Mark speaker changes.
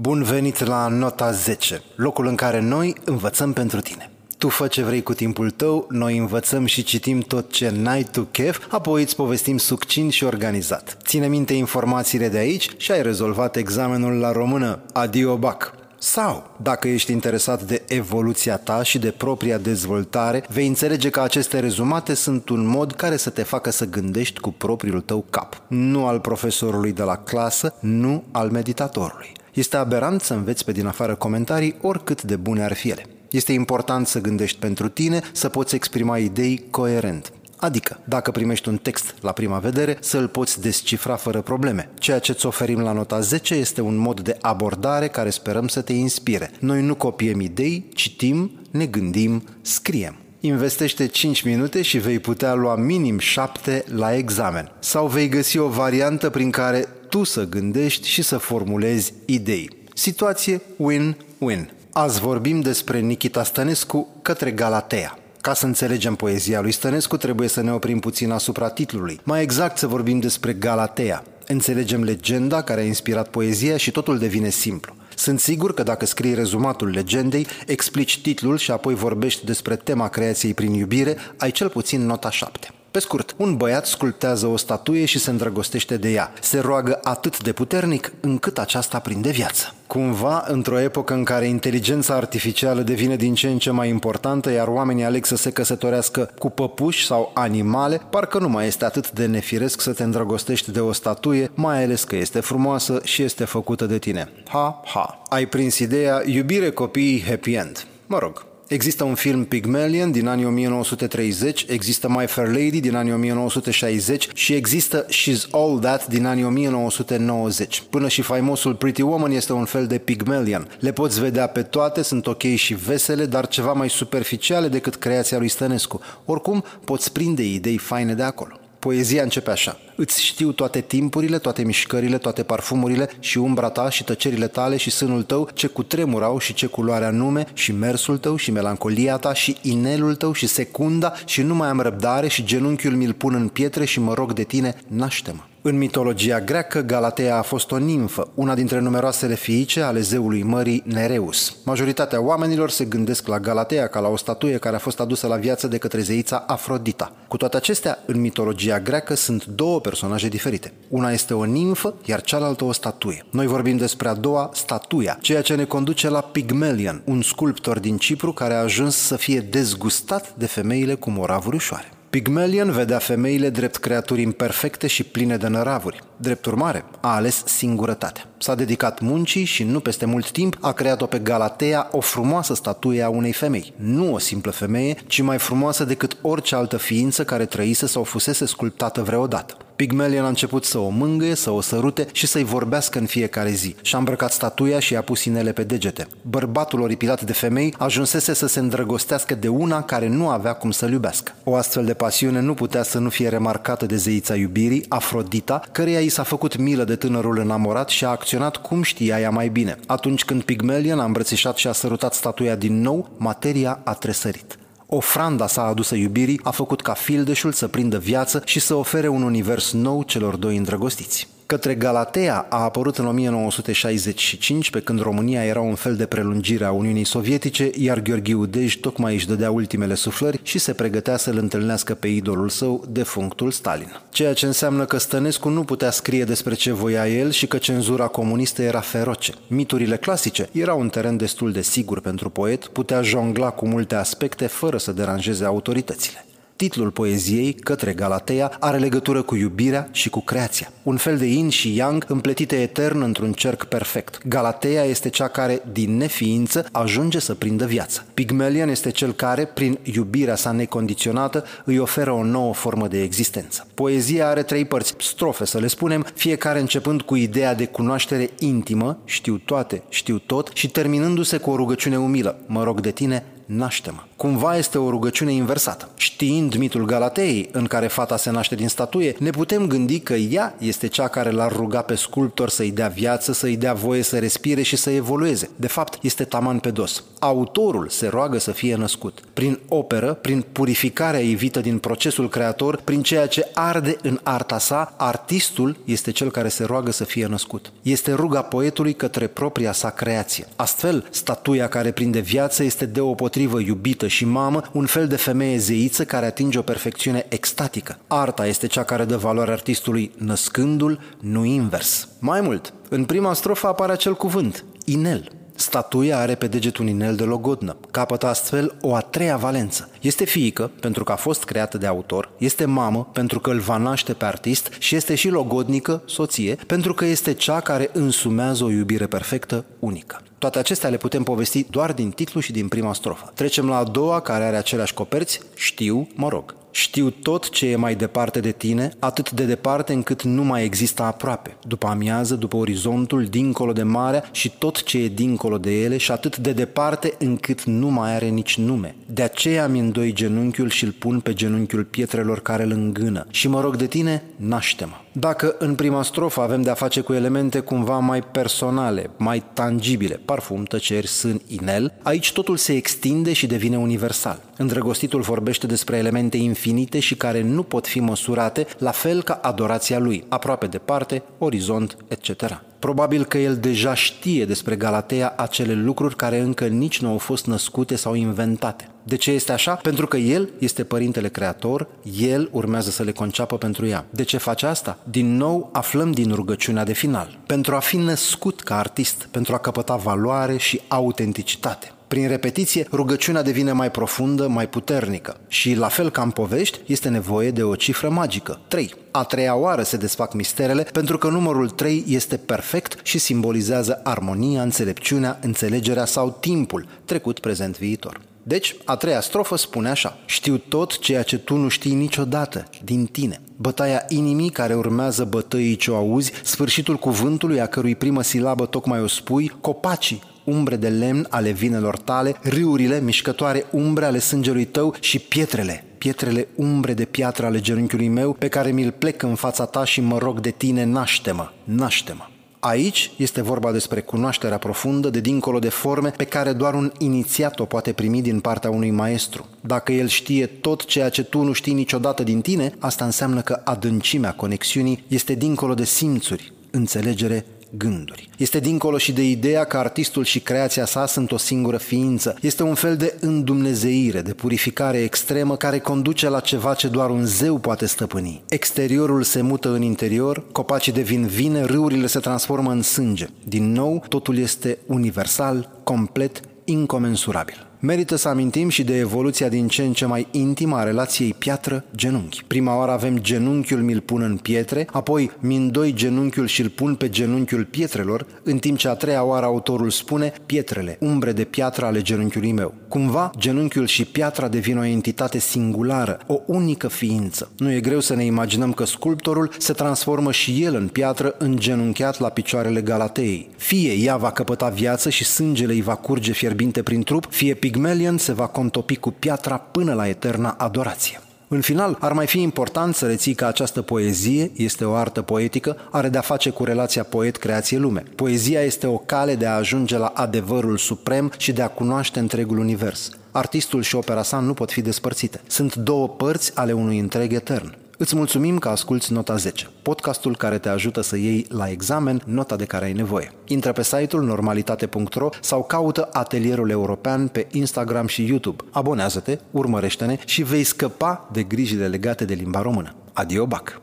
Speaker 1: Bun venit la Nota 10, locul în care noi învățăm pentru tine. Tu fă ce vrei cu timpul tău, noi învățăm și citim tot ce n-ai tu chef, apoi îți povestim succint și organizat. Ține minte informațiile de aici și ai rezolvat examenul la română. Adio bac! Sau, dacă ești interesat de evoluția ta și de propria dezvoltare, vei înțelege că aceste rezumate sunt un mod care să te facă să gândești cu propriul tău cap. Nu al profesorului de la clasă, nu al meditatorului. Este aberant să înveți pe din afară comentarii oricât de bune ar fi ele. Este important să gândești pentru tine, să poți exprima idei coerent. Adică, dacă primești un text la prima vedere, să-l poți descifra fără probleme. Ceea ce îți oferim la nota 10 este un mod de abordare care sperăm să te inspire. Noi nu copiem idei, citim, ne gândim, scriem. Investește 5 minute și vei putea lua minim 7 la examen. Sau vei găsi o variantă prin care tu să gândești și să formulezi idei. Situație win-win. Azi vorbim despre Nikita Stănescu către Galatea. Ca să înțelegem poezia lui Stănescu, trebuie să ne oprim puțin asupra titlului. Mai exact să vorbim despre Galatea. Înțelegem legenda care a inspirat poezia și totul devine simplu. Sunt sigur că dacă scrii rezumatul legendei, explici titlul și apoi vorbești despre tema creației prin iubire, ai cel puțin nota 7. Pe scurt, un băiat sculptează o statuie și se îndrăgostește de ea. Se roagă atât de puternic încât aceasta prinde viață. Cumva, într-o epocă în care inteligența artificială devine din ce în ce mai importantă, iar oamenii aleg să se căsătorească cu păpuși sau animale, parcă nu mai este atât de nefiresc să te îndrăgostești de o statuie, mai ales că este frumoasă și este făcută de tine. Ha, ha. Ai prins ideea iubire copiii happy end. Mă rog, Există un film Pygmalion din anii 1930, există My Fair Lady din anii 1960 și există She's All That din anii 1990. Până și faimosul Pretty Woman este un fel de Pygmalion. Le poți vedea pe toate, sunt ok și vesele, dar ceva mai superficiale decât creația lui Stănescu. Oricum, poți prinde idei faine de acolo. Poezia începe așa. Îți știu toate timpurile, toate mișcările, toate parfumurile și umbra ta și tăcerile tale și sânul tău, ce cu tremurau și ce culoare anume și mersul tău și melancolia ta și inelul tău și secunda și nu mai am răbdare și genunchiul mi-l pun în pietre și mă rog de tine, naște-mă. În mitologia greacă, Galatea a fost o nimfă, una dintre numeroasele fiice ale zeului mării Nereus. Majoritatea oamenilor se gândesc la Galatea ca la o statuie care a fost adusă la viață de către zeița Afrodita. Cu toate acestea, în mitologia greacă sunt două personaje diferite. Una este o nimfă, iar cealaltă o statuie. Noi vorbim despre a doua, statuia, ceea ce ne conduce la Pygmalion, un sculptor din Cipru care a ajuns să fie dezgustat de femeile cu moravuri ușoare. Pygmalion vedea femeile drept creaturi imperfecte și pline de năravuri. Drept urmare, a ales singurătatea. S-a dedicat muncii și nu peste mult timp a creat-o pe Galatea, o frumoasă statuie a unei femei. Nu o simplă femeie, ci mai frumoasă decât orice altă ființă care trăise sau fusese sculptată vreodată. Pygmalion a început să o mângâie, să o sărute și să-i vorbească în fiecare zi. Și-a îmbrăcat statuia și i-a pus inele pe degete. Bărbatul oripilat de femei ajunsese să se îndrăgostească de una care nu avea cum să-l iubească. O astfel de pasiune nu putea să nu fie remarcată de zeița iubirii, Afrodita, căreia i s-a făcut milă de tânărul enamorat și a acționat cum știa ea mai bine. Atunci când Pygmalion a îmbrățișat și a sărutat statuia din nou, materia a tresărit. Ofranda sa adusă iubirii a făcut ca fildeșul să prindă viață și să ofere un univers nou celor doi îndrăgostiți. Către Galatea a apărut în 1965, pe când România era un fel de prelungire a Uniunii Sovietice, iar Gheorghiu Dej tocmai își dădea ultimele suflări și se pregătea să-l întâlnească pe idolul său, defunctul Stalin. Ceea ce înseamnă că Stănescu nu putea scrie despre ce voia el și că cenzura comunistă era feroce. Miturile clasice erau un teren destul de sigur pentru poet, putea jongla cu multe aspecte fără să deranjeze autoritățile. Titlul poeziei, Către Galatea, are legătură cu iubirea și cu creația. Un fel de yin și yang împletite etern într-un cerc perfect. Galatea este cea care, din neființă, ajunge să prindă viață. Pygmalion este cel care, prin iubirea sa necondiționată, îi oferă o nouă formă de existență. Poezia are trei părți, strofe să le spunem, fiecare începând cu ideea de cunoaștere intimă, știu toate, știu tot, și terminându-se cu o rugăciune umilă, mă rog de tine, naște-mă. Cumva este o rugăciune inversată. Știind mitul Galatei, în care fata se naște din statuie, ne putem gândi că ea este cea care l-ar ruga pe sculptor să-i dea viață, să-i dea voie să respire și să evolueze. De fapt, este taman pe dos. Autorul se roagă să fie născut. Prin operă, prin purificarea evită din procesul creator, prin ceea ce arde în arta sa, artistul este cel care se roagă să fie născut. Este ruga poetului către propria sa creație. Astfel, statuia care prinde viață este deopotrivă iubită și mamă, un fel de femeie zeiță care atinge o perfecțiune extatică. Arta este cea care dă valoare artistului născându-l, nu invers. Mai mult, în prima strofă apare acel cuvânt, inel. Statuia are pe deget un inel de logodnă. Capătă astfel o a treia valență. Este fiică, pentru că a fost creată de autor, este mamă, pentru că îl va naște pe artist și este și logodnică, soție, pentru că este cea care însumează o iubire perfectă, unică. Toate acestea le putem povesti doar din titlu și din prima strofă. Trecem la a doua, care are aceleași coperți, știu, mă rog. Știu tot ce e mai departe de tine, atât de departe încât nu mai există aproape. După amiază, după orizontul, dincolo de mare și tot ce e dincolo de ele și atât de departe încât nu mai are nici nume. De aceea mi îndoi genunchiul și îl pun pe genunchiul pietrelor care îl îngână. Și mă rog de tine, naște-mă. Dacă în prima strofă avem de-a face cu elemente cumva mai personale, mai tangibile, parfum, tăceri, sân, inel, aici totul se extinde și devine universal. Îndrăgostitul vorbește despre elemente infinite și care nu pot fi măsurate, la fel ca adorația lui, aproape departe, orizont, etc. Probabil că el deja știe despre Galatea acele lucruri care încă nici nu au fost născute sau inventate. De ce este așa? Pentru că el este părintele creator, el urmează să le conceapă pentru ea. De ce face asta? Din nou aflăm din rugăciunea de final. Pentru a fi născut ca artist, pentru a căpăta valoare și autenticitate. Prin repetiție, rugăciunea devine mai profundă, mai puternică. Și, la fel ca în povești, este nevoie de o cifră magică, 3. A treia oară se desfac misterele pentru că numărul 3 este perfect și simbolizează armonia, înțelepciunea, înțelegerea sau timpul, trecut, prezent, viitor. Deci, a treia strofă spune așa Știu tot ceea ce tu nu știi niciodată din tine. Bătaia inimii care urmează bătăii ce o auzi, sfârșitul cuvântului a cărui primă silabă tocmai o spui, copacii, umbre de lemn ale vinelor tale, râurile, mișcătoare umbre ale sângelui tău și pietrele, pietrele umbre de piatră ale genunchiului meu, pe care mi-l plec în fața ta și mă rog de tine, naște-mă, naște-mă. Aici este vorba despre cunoașterea profundă de dincolo de forme pe care doar un inițiat o poate primi din partea unui maestru. Dacă el știe tot ceea ce tu nu știi niciodată din tine, asta înseamnă că adâncimea conexiunii este dincolo de simțuri, înțelegere gânduri. Este dincolo și de ideea că artistul și creația sa sunt o singură ființă. Este un fel de îndumnezeire, de purificare extremă care conduce la ceva ce doar un zeu poate stăpâni. Exteriorul se mută în interior, copacii devin vine, râurile se transformă în sânge. Din nou, totul este universal, complet, incomensurabil. Merită să amintim și de evoluția din ce în ce mai intimă a relației piatră-genunchi. Prima oară avem genunchiul mi-l pun în pietre, apoi min-doi genunchiul și-l pun pe genunchiul pietrelor, în timp ce a treia oară autorul spune pietrele, umbre de piatră ale genunchiului meu. Cumva, genunchiul și piatra devin o entitate singulară, o unică ființă. Nu e greu să ne imaginăm că sculptorul se transformă și el în piatră îngenunchiat la picioarele Galatei. Fie ea va căpăta viață și sângele îi va curge fierbinte prin trup, fie Pygmalion se va contopi cu piatra până la eterna adorație. În final, ar mai fi important să reții că această poezie este o artă poetică, are de-a face cu relația poet-creație-lume. Poezia este o cale de a ajunge la adevărul suprem și de a cunoaște întregul univers. Artistul și opera sa nu pot fi despărțite. Sunt două părți ale unui întreg etern. Îți mulțumim că asculți Nota 10, podcastul care te ajută să iei la examen nota de care ai nevoie. Intră pe site-ul normalitate.ro sau caută Atelierul European pe Instagram și YouTube. Abonează-te, urmărește-ne și vei scăpa de grijile legate de limba română. Adio, bac!